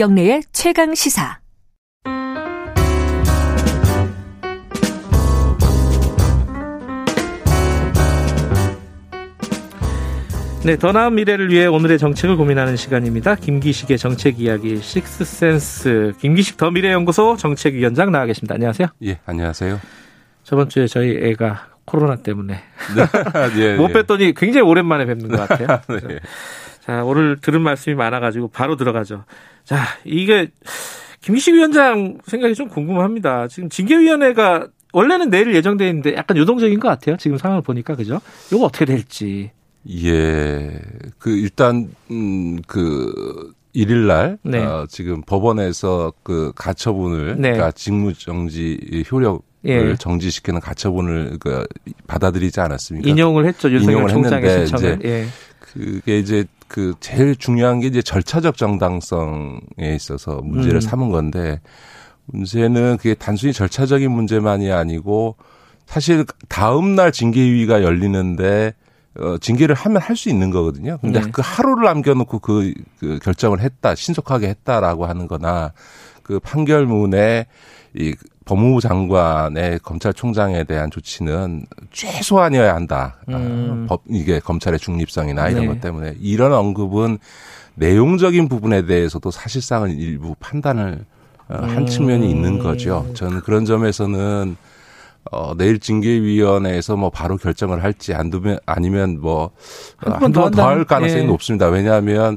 김경래의 최강 시사. 네, 더 나은 미래를 위해 오늘의 정책을 고민하는 시간입니다. 김기식의 정책 이야기 식스센스 김기식 더 미래연구소 정책위원장 나와 계십니다. 안녕하세요. 예, 안녕하세요. 저번 주에 저희 애가 코로나 때문에 네, 예, 못 예. 뵀더니 굉장히 오랜만에 뵙는 것 같아요. 네. 자, 오늘 들은 말씀이 많아가지고 바로 들어가죠. 자, 이게 김기식 위원장 생각이 좀 궁금합니다. 지금 징계위원회가 원래는 내일 예정돼 있는데 약간 유동적인 것 같아요. 지금 상황을 보니까 그죠? 이거 어떻게 될지. 예. 그 일단 음그 일일 날 네. 어, 지금 법원에서 그 가처분을 네. 그러니까 직무 정지 효력 을 예. 정지시키는 가처분을 그 받아들이지 않았습니까? 인용을 했죠. 윤석열 인용을 총장의 했는데 신청을. 이제 예. 그게 이제 그 제일 중요한 게 이제 절차적 정당성에 있어서 문제를 음. 삼은 건데 문제는 그게 단순히 절차적인 문제만이 아니고 사실 다음 날 징계위가 열리는데 어, 징계를 하면 할 수 있는 거거든요. 근데 네. 그 하루를 남겨놓고 그, 그 결정을 했다, 신속하게 했다라고 하는 거나 그 판결문에 이 법무부 장관의 검찰총장에 대한 조치는 최소한이어야 한다. 아, 음. 법, 이게 검찰의 중립성이나 이런 네. 것 때문에 이런 언급은 내용적인 부분에 대해서도 사실상은 일부 판단을 어, 한 음. 측면이 있는 거죠. 저는 그런 점에서는 어, 내일 징계위원회에서 뭐 바로 결정을 할지 안 두면 아니면 뭐 한번 한두 더번더할 가능성이 예. 높습니다. 왜냐하면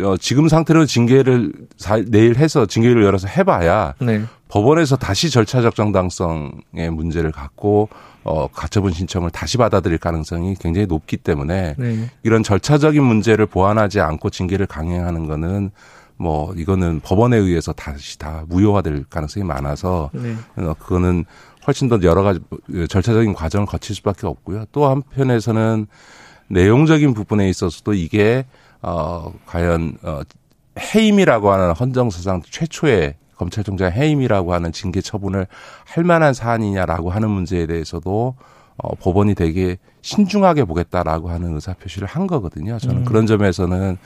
어, 지금 상태로 징계를 사- 내일 해서 징계를 열어서 해봐야 네. 법원에서 다시 절차 적 정당성의 문제를 갖고 어, 가처분 신청을 다시 받아들일 가능성이 굉장히 높기 때문에 네. 이런 절차적인 문제를 보완하지 않고 징계를 강행하는 거는 뭐 이거는 법원에 의해서 다시 다 무효화될 가능성이 많아서 네. 어, 그거는 훨씬 더 여러 가지 절차적인 과정을 거칠 수밖에 없고요. 또 한편에서는 내용적인 부분에 있어서도 이게 어 과연 어 해임이라고 하는 헌정사상 최초의 검찰총장 해임이라고 하는 징계 처분을 할 만한 사안이냐라고 하는 문제에 대해서도 어 법원이 되게 신중하게 보겠다라고 하는 의사 표시를 한 거거든요. 저는 음. 그런 점에서는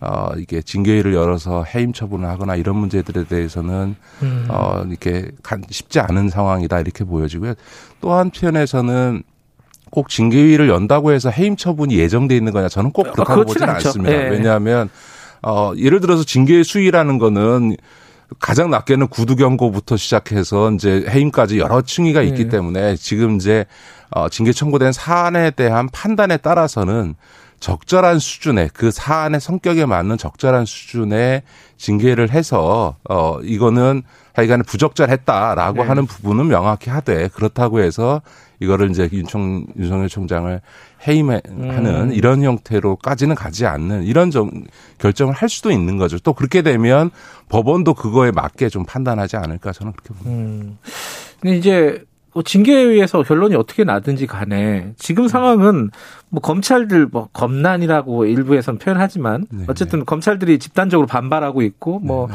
어 이게 징계위를 열어서 해임 처분을 하거나 이런 문제들에 대해서는 음. 어, 이렇게 간- 쉽지 않은 상황이다 이렇게 보여지고요. 또 한편에서는 꼭 징계위를 연다고 해서 해임 처분이 예정돼 있는 거냐 저는 꼭 그렇다고 그렇진 보지는 않죠. 않습니다. 예. 왜냐하면 어, 예를 들어서 징계의 수위라는 거는 가장 낮게는 구두 경고부터 시작해서 이제 해임까지 여러 층위가 있기 예. 때문에 지금 이제 어, 징계 청구된 사안에 대한 판단에 따라서는 적절한 수준의 그 사안의 성격에 맞는 적절한 수준의 징계를 해서 어 이거는 하여간에 부적절했다라고 네. 하는 부분은 명확히 하되 그렇다고 해서 이거를 이제 윤총 윤석열 총장을 해임하는 음. 이런 형태로까지는 가지 않는 이런 정, 결정을 할 수도 있는 거죠. 또 그렇게 되면 법원도 그거에 맞게 좀 판단하지 않을까 저는 그렇게 봅니다. 음. 근데 이제 뭐 징계에 의해서 결론이 어떻게 나든지 간에 지금 상황은 뭐 검찰들 뭐 검난이라고 일부에서는 표현하지만 네, 어쨌든 검찰들이 집단적으로 반발하고 있고 뭐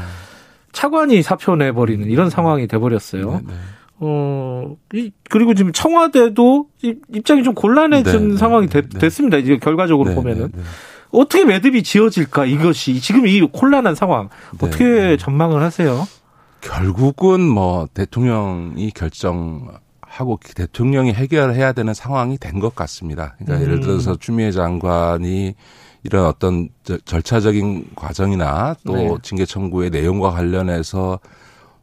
차관이 사표 내버리는 이런 상황이 돼버렸어요. 네, 네. 어, 이, 그리고 지금 청와대도 이- 입장이 좀 곤란해진 네, 네, 상황이 네, 됐, 네. 됐습니다. 이제 결과적으로 네, 보면은. 어떻게 매듭이 지어질까 이것이 지금 이 곤란한 상황 네, 어떻게 네. 전망을 하세요? 결국은 뭐 대통령이 결정 하고 대통령이 해결해야 되는 상황이 된 것 같습니다. 그러니까 음. 예를 들어서 추미애 장관이 이런 어떤 저- 절차적인 과정이나 또 네. 징계 청구의 내용과 관련해서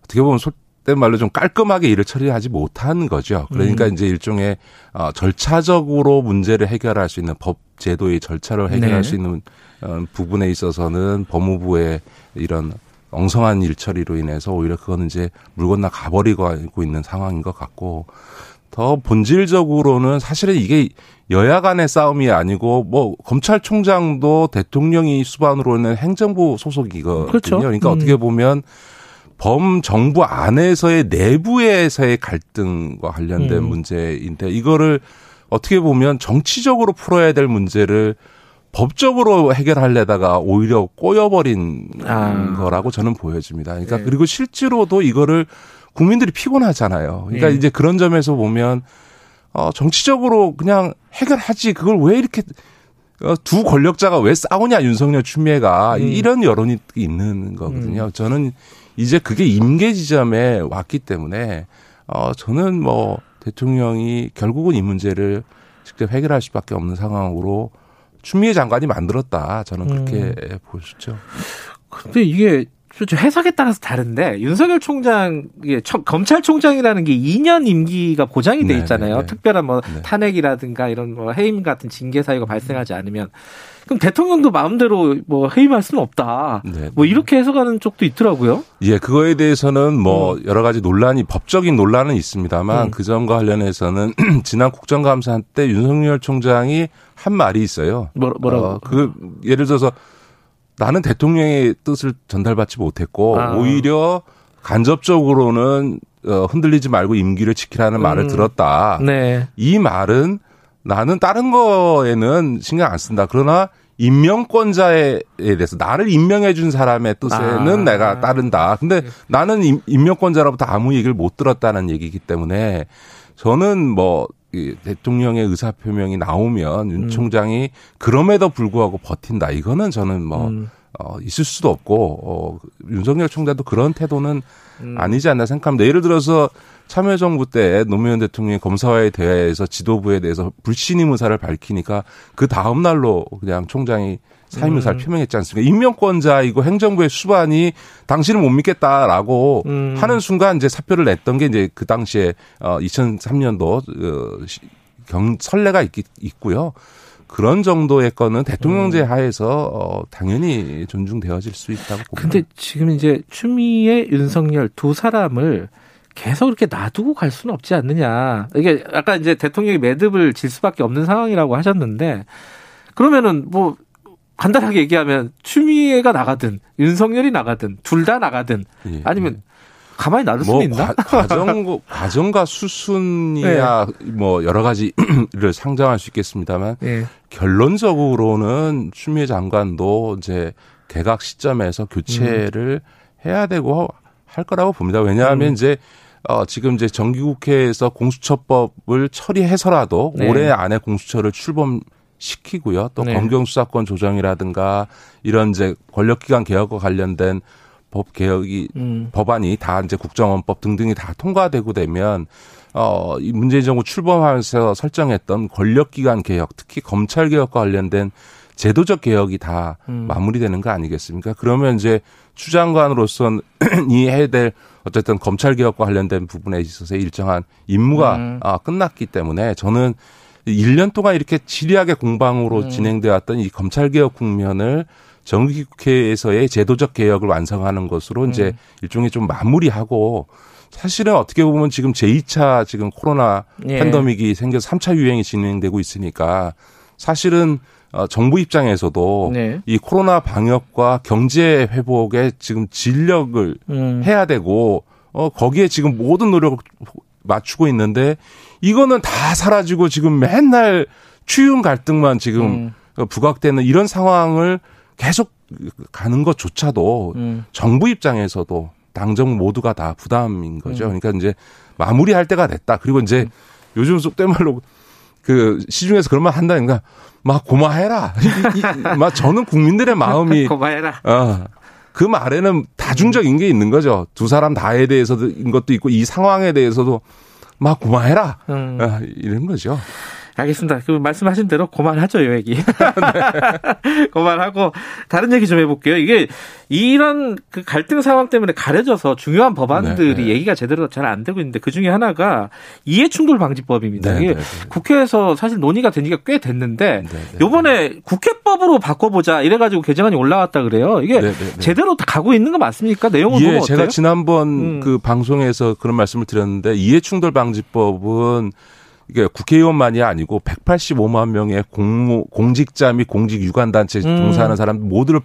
어떻게 보면 속 된 말로 좀 깔끔하게 일을 처리하지 못한 거죠. 그러니까 음. 이제 일종의 어, 절차적으로 문제를 해결할 수 있는 법 제도의 절차를 해결할 네. 수 있는 어, 부분에 있어서는 법무부의 이런 엉성한 일 처리로 인해서 오히려 그거는 이제 물 건너 가버리고 있는 상황인 것 같고 더 본질적으로는 사실은 이게 여야 간의 싸움이 아니고 뭐 검찰총장도 대통령이 수반으로 있는 행정부 소속이거든요. 그렇죠. 그러니까 음. 어떻게 보면 범 정부 안에서의 내부에서의 갈등과 관련된 음. 문제인데 이거를 어떻게 보면 정치적으로 풀어야 될 문제를 법적으로 해결하려다가 오히려 꼬여버린 아. 거라고 저는 보여집니다. 그러니까 네. 그리고 실제로도 이거를 국민들이 피곤하잖아요. 그러니까 예. 이제 그런 점에서 보면 어 정치적으로 그냥 해결하지 그걸 왜 이렇게 어, 두 권력자가 왜 싸우냐 윤석열 추미애가 음. 이런 여론이 있는 거거든요. 저는 이제 그게 임계 지점에 왔기 때문에 어 저는 뭐 대통령이 결국은 이 문제를 직접 해결할 수밖에 없는 상황으로 추미애 장관이 만들었다. 저는 그렇게 보시죠. 근데 이게 좀 해석에 따라서 다른데 윤석열 총장 청- 검찰총장이라는 게 2년 임기가 보장이 돼 네, 있잖아요. 네, 네. 특별한 뭐 네. 탄핵이라든가 이런 뭐 해임 같은 징계 사유가 발생하지 않으면 그럼 대통령도 마음대로 뭐 해임할 수는 없다. 네. 뭐 이렇게 해석하는 쪽도 있더라고요. 예, 그거에 대해서는 뭐 여러 가지 논란이 법적인 논란은 있습니다만 음. 그 점과 관련해서는 지난 국정감사 때 윤석열 총장이 한 말이 있어요. 뭐, 뭐라고? 어, 그 예를 들어서 나는 대통령의 뜻을 전달받지 못했고 아. 오히려 간접적으로는 어, 흔들리지 말고 임기를 지키라는 말을 음. 들었다. 네. 이 말은 나는 다른 거에는 신경 안 쓴다. 그러나 임명권자에 대해서 나를 임명해 준 사람의 뜻에는 아. 내가 따른다. 근데 나는 임- 임명권자로부터 아무 얘기를 못 들었다는 얘기이기 때문에 저는 뭐이 대통령의 의사 표명이 나오면 윤 음. 총장이 그럼에도 불구하고 버틴다. 이거는 저는 뭐 음. 어, 있을 수도 없고 어, 윤석열 총장도 그런 태도는 음. 아니지 않나 생각합니다. 예를 들어서 참여정부 때 노무현 대통령이 검사와의 대화에서 지도부에 대해서 불신임 의사를 밝히니까 그 다음 날로 그냥 총장이 사임 의사를 음. 표명했지 않습니까? 임명권자이고 행정부의 수반이 당신을 못 믿겠다라고 음. 하는 순간 이제 사표를 냈던 게 이제 그 당시에 어 2003년도 어, 시- 경 선례가 있, 있고요. 그런 정도의 건은 대통령제 음. 하에서 어 당연히 존중되어질 수 있다고 봅니다. 근데 지금 이제 추미애, 윤석열 두 사람을 계속 이렇게 놔두고 갈 수는 없지 않느냐. 이게 아까 이제 대통령이 매듭을 질 수밖에 없는 상황이라고 하셨는데 그러면은 뭐 간단하게 얘기하면 추미애가 나가든 윤석열이 나가든 둘 다 나가든 예. 아니면 가만히 놔둘 뭐 수는 있나? 네. 과, 정 과정과 수순이야 뭐 여러 가지를 상정할 수 있겠습니다만 예. 결론적으로는 추미애 장관도 이제 개각 시점에서 교체를 해야 되고 할 거라고 봅니다. 왜냐하면 음. 이제 어 지금 이제 정기국회에서 공수처법을 처리해서라도 네. 올해 안에 공수처를 출범 시키고요. 또 네. 검경 수사권 조정이라든가 이런 이제 권력기관 개혁과 관련된 법 개혁이 음. 법안이 다 이제 국정원법 등등이 다 통과되고 되면 어, 이 문재인 정부 출범하면서 설정했던 권력기관 개혁, 특히 검찰 개혁과 관련된 제도적 개혁이 다 음. 마무리되는 거 아니겠습니까? 그러면 이제 추 장관으로서는 이 해야 될 어쨌든 검찰 개혁과 관련된 부분에 있어서 일정한 임무가 음. 아, 끝났기 때문에 저는 1년 동안 이렇게 지리하게 공방으로 음. 진행되어 왔던 이 검찰 개혁 국면을 정기국회에서의 제도적 개혁을 완성하는 것으로 이제 음. 일종의 좀 마무리하고 사실은 어떻게 보면 지금 제2차 지금 코로나 예. 팬데믹이 생겨서 3차 유행이 진행되고 있으니까 사실은 어, 정부 입장에서도 네. 이 코로나 방역과 경제 회복에 지금 진력을 음. 해야 되고 어 거기에 지금 모든 노력을 맞추고 있는데 이거는 다 사라지고 지금 맨날 추윤 갈등만 지금 음. 부각되는 이런 상황을 계속 가는 것조차도 음. 정부 입장에서도 당정 모두가 다 부담인 거죠. 음. 그러니까 이제 마무리할 때가 됐다. 그리고 이제 요즘 속된 말로 그 시중에서 그런 말 한다니까 막 고마해라. 막 저는 국민들의 마음이 고마해라. 어, 그 말에는 다중적인 게 있는 거죠. 두 사람 다에 대해서인 것도 있고 이 상황에 대해서도 막 고마해라. 음. 어, 이런 거죠. 알겠습니다. 그 말씀하신 대로 그만하죠, 이 얘기. 그만하고 다른 얘기 좀 해볼게요. 이게 이런 그 갈등 상황 때문에 가려져서 중요한 법안들이 네, 네. 얘기가 제대로 잘 안 되고 있는데 그 중에 하나가 이해충돌 방지법입니다. 네, 이게 네, 네. 국회에서 사실 논의가 된 지가 꽤 됐는데 네, 네. 요번에 국회법으로 바꿔보자 이래가지고 개정안이 올라왔다 그래요. 이게 네, 네, 네. 제대로 다 가고 있는 거 맞습니까? 내용은 예, 제가 어때요? 지난번 음. 그 방송에서 그런 말씀을 드렸는데 이해충돌 방지법은 이게 국회의원만이 아니고 185만 명의 공무 공직자 및 공직 유관 단체 에 음. 종사하는 사람 모두를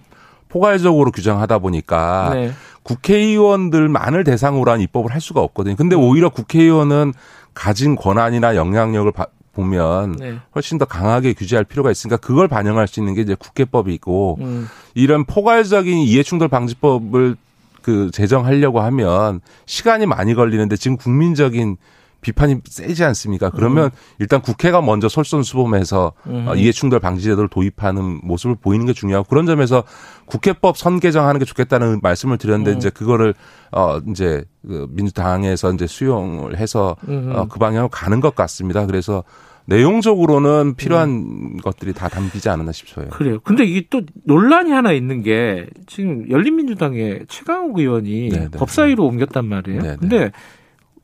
포괄적으로 규정하다 보니까 네. 국회의원들만을 대상으로 한 입법을 할 수가 없거든요. 근데 음. 오히려 국회의원은 가진 권한이나 영향력을 바- 보면 네. 훨씬 더 강하게 규제할 필요가 있으니까 그걸 반영할 수 있는 게 이제 국회법이고 음. 이런 포괄적인 이해충돌 방지법을 그 제정하려고 하면 시간이 많이 걸리는데 지금 국민적인 비판이 세지 않습니까? 그러면 음. 일단 국회가 먼저 솔선수범해서 음. 이해충돌 방지제도를 도입하는 모습을 보이는 게 중요하고 그런 점에서 국회법 선 개정하는 게 좋겠다는 말씀을 드렸는데 음. 이제 그거를 어 이제 그 민주당에서 이제 수용을 해서 어, 그 방향으로 가는 것 같습니다. 그래서 내용적으로는 필요한 음. 것들이 다 담기지 않았나 싶어요. 그래요. 근데 이게 또 논란이 하나 있는 게 지금 열린민주당의 최강욱 의원이 네네. 네. 법사위로 옮겼단 말이에요. 네네. 네. 근데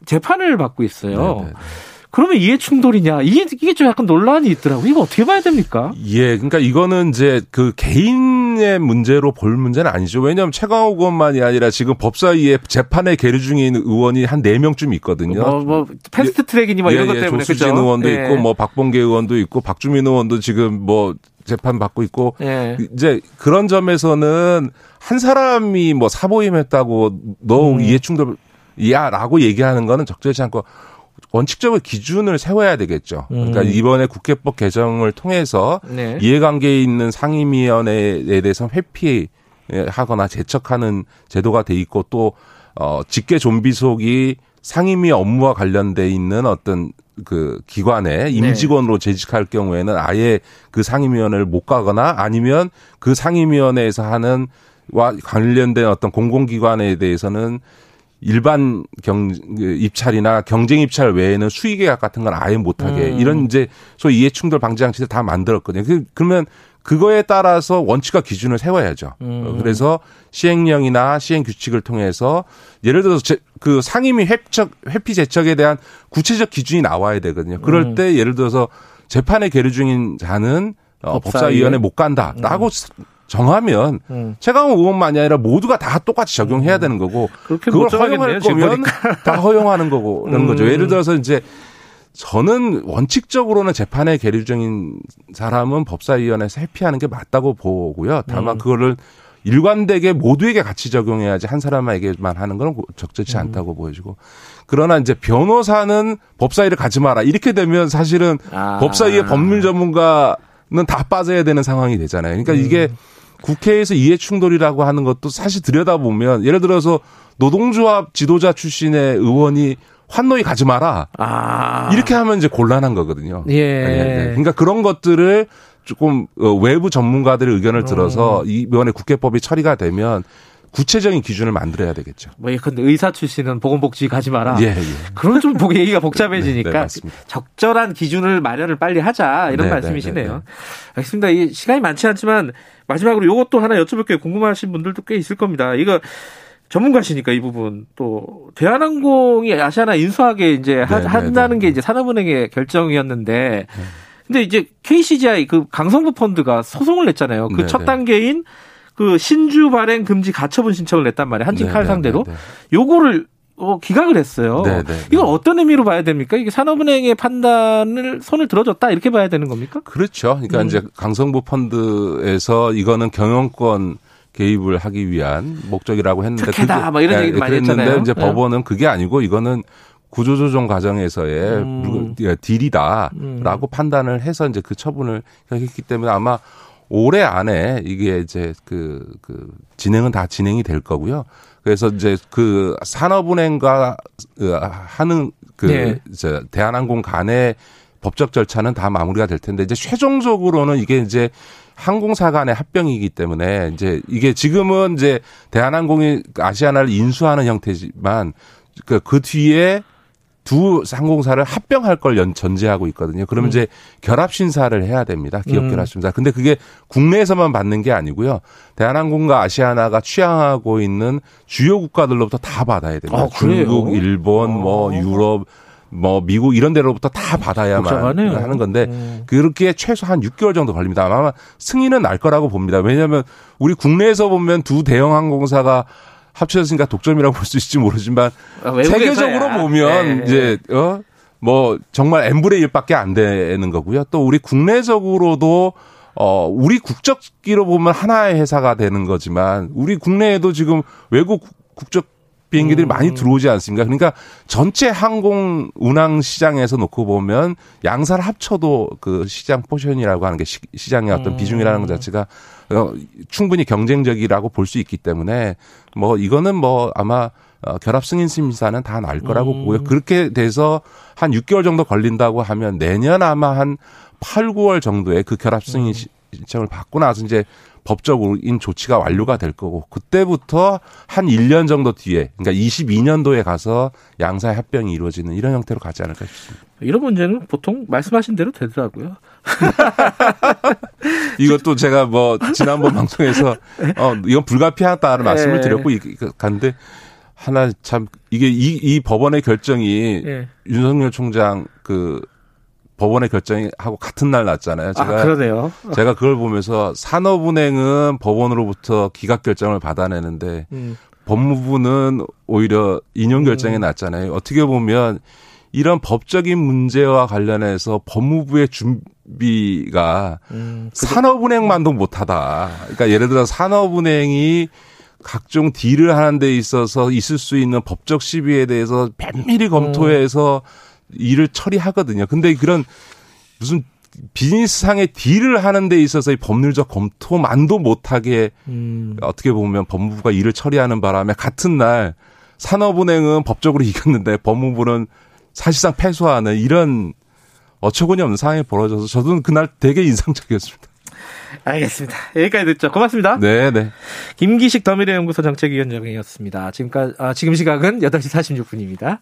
재판을 받고 있어요. 네네. 네, 그러면 이해 충돌이냐? 이게 이게 좀 약간 논란이 있더라고. 이거 어떻게 봐야 됩니까? 예, 그러니까 이거는 이제 그 개인의 문제로 볼 문제는 아니죠. 왜냐하면 최강욱 의원만이 아니라 지금 법사위에 재판에 계류 중인 의원이 한 네 명쯤 있거든요. 뭐, 뭐 패스트 트랙이니 뭐 예, 이런 것 예, 때문에 조수진 그렇죠? 의원도 예. 있고 뭐 박봉계 의원도 있고 박주민 의원도 지금 뭐 재판 받고 있고 예. 이제 그런 점에서는 한 사람이 뭐 사보임했다고 너 음. 이해충돌 이야라고 얘기하는 거는 적절치 않고 원칙적으로 기준을 세워야 되겠죠. 그러니까 음. 이번에 국회법 개정을 통해서 네. 이해관계에 있는 상임위원회에 대해서 회피하거나 제척하는 제도가 돼 있고 또 어, 직계 좀비속이 상임위 업무와 관련돼 있는 어떤 그 기관에 네. 임직원으로 재직할 경우에는 아예 그 상임위원회를 못 가거나 아니면 그 상임위원회에서 하는 와 관련된 어떤 공공기관에 대해서는 일반 경 입찰이나 경쟁 입찰 외에는 수의 계약 같은 건 아예 못하게 음. 이런 이제 소위 이해 충돌 방지 장치를 다 만들었거든요. 그, 그러면 그거에 따라서 원칙과 기준을 세워야죠. 음. 그래서 시행령이나 시행 규칙을 통해서 예를 들어서 제, 그 상임위 회척 회피 제척에 대한 구체적 기준이 나와야 되거든요. 그럴 음. 때 예를 들어서 재판에 계류 중인 자는 어, 법사위원회 못 간다라고 음. 정하면 음. 최강욱 의원만이 아니라 모두가 다 똑같이 적용해야 음. 되는 거고 그걸 허용할 거면 다 허용하는 거고 그런 음. 거죠. 예를 들어서 이제 저는 원칙적으로는 재판에 계류 중인 사람은 법사위원회에서 회피하는 게 맞다고 보고요. 다만 음. 그거를 일관되게 모두에게 같이 적용해야지 한 사람에게만 하는 건 적절치 음. 않다고 보여지고 그러나 이제 변호사는 법사위를 가지 마라 이렇게 되면 사실은 아. 법사위의 법률 전문가는 다 빠져야 되는 상황이 되잖아요. 그러니까 음. 이게 국회에서 이해 충돌이라고 하는 것도 사실 들여다보면 예를 들어서 노동조합 지도자 출신의 의원이 환노위 가지 마라. 아. 이렇게 하면 이제 곤란한 거거든요. 예. 네, 네. 그러니까 그런 것들을 조금 어, 외부 전문가들의 의견을 들어서 음. 이번에 국회법이 처리가 되면 구체적인 기준을 만들어야 되겠죠. 뭐 예컨대 의사 출신은 보건복지 가지 마라. 예, 예. 그러면 좀 보기 얘기가 복잡해지니까 네, 네, 적절한 기준을 마련을 빨리 하자 이런 네, 네 말씀이시네요. 네, 네, 알겠습니다. 이 시간이 많지 않지만 마지막으로 이것도 하나 여쭤볼게요. 궁금하신 분들도 꽤 있을 겁니다. 이거 전문가시니까 이 부분 또 대한항공이 아시아나 인수하게 이제 한다는 게 이제 산업은행의 결정이었는데. 근데 이제 KCGI 그 강성부 펀드가 소송을 냈잖아요. 그 첫 단계인 그 신주 발행 금지 가처분 신청을 냈단 말이에요. 한진 칼 상대로. 요거를 어, 기각을 했어요. 네네. 이걸 어떤 의미로 봐야 됩니까? 이게 산업은행의 판단을 손을 들어줬다 이렇게 봐야 되는 겁니까? 그렇죠. 그러니까 음. 이제 강성부 펀드에서 이거는 경영권 개입을 하기 위한 목적이라고 했는데 특혜다 뭐 이런 얘기도 많이 했잖아요. 이제 네. 법원은 그게 아니고 이거는 구조조정 과정에서의 음. 딜이다라고 음. 판단을 해서 이제 그 처분을 했기 때문에 아마 올해 안에 이게 이제 그, 그 진행은 다 진행이 될 거고요. 그래서 이제 그 산업은행과 그 하는 그 네. 이제 대한항공 간의 법적 절차는 다 마무리가 될 텐데 이제 최종적으로는 이게 이제 항공사 간의 합병이기 때문에 이제 이게 지금은 이제 대한항공이 아시아나를 인수하는 형태지만 그, 그 뒤에 두 항공사를 합병할 걸 전제하고 있거든요. 그러면 음. 이제 결합 신사를 해야 됩니다. 기업 음. 결합 신사. 근데 그게 국내에서만 받는 게 아니고요. 대한항공과 아시아나가 취향하고 있는 주요 국가들로부터 다 받아야 됩니다. 아, 중국, 일본, 뭐 아. 유럽 뭐 미국 이런 데로부터 다 받아야만 복잡하네요. 하는 건데 음. 그렇게 최소 한 6개월 정도 걸립니다. 아마 승인은 날 거라고 봅니다. 왜냐하면 우리 국내에서 보면 두 대형 항공사가 합쳐졌으니까 독점이라고 볼 수 있을지 모르지만 아, 세계적으로 보면 네. 이제 어 뭐 정말 엠브레 1밖에 안 되는 거고요. 또 우리 국내적으로도 어 우리 국적기로 보면 하나의 회사가 되는 거지만 우리 국내에도 지금 외국 국적 비행기들이 음. 많이 들어오지 않습니까? 그러니까 전체 항공 운항 시장에서 놓고 보면 양사를 합쳐도 그 시장 portion이라고 하는 게 시, 장의 어떤 음. 비중이라는 것 자체가 어, 충분히 경쟁적이라고 볼 수 있기 때문에 뭐 이거는 뭐 아마 어, 결합 승인 심사는 다 날 거라고 음. 보고요. 그렇게 돼서 한 6개월 정도 걸린다고 하면 내년 아마 한 8, 9월 정도에 그 결합 승인 시- 신청을 받고 나서 이제 법적인 조치가 완료가 될 거고 그때부터 한 1년 정도 뒤에 그러니까 22년도에 가서 양사의 합병이 이루어지는 이런 형태로 가지 않을까 싶습니다. 이런 문제는 보통 말씀하신 대로 되더라고요. 이것도 제가 뭐 지난번 방송에서 어 이건 불가피하다는 말씀을 예. 드렸고 이- 이- 갔는데 하나 참 이게 이, 이 법원의 결정이 예. 윤석열 총장 그 법원의 결정이 하고 같은 날 났잖아요. 아, 제가 그러네요. 제가 그걸 보면서 산업은행은 법원으로부터 기각 결정을 받아내는데 음. 법무부는 오히려 인용 결정이 났잖아요. 어떻게 보면 이런 법적인 문제와 관련해서 법무부의 준비가 음. 산업은행만도 못하다. 그러니까 예를 들어 산업은행이 각종 딜을 하는 데 있어서 있을 수 있는 법적 시비에 대해서 면밀히 검토해서 일을 처리하거든요. 근데 그런 무슨 비즈니스상의 딜을 하는 데 있어서의 법률적 검토만도 못하게 음. 어떻게 보면 법무부가 일을 처리하는 바람에 같은 날 산업은행은 법적으로 이겼는데 법무부는 사실상 패소하는 이런 어처구니 없는 상황이 벌어져서 저도 그날 되게 인상적이었습니다. 알겠습니다. 여기까지 듣죠. 고맙습니다. 네, 네. 김기식 더미래 연구소 정책위원장이었습니다. 지금까지, 아, 지금 시각은 8시 46분입니다.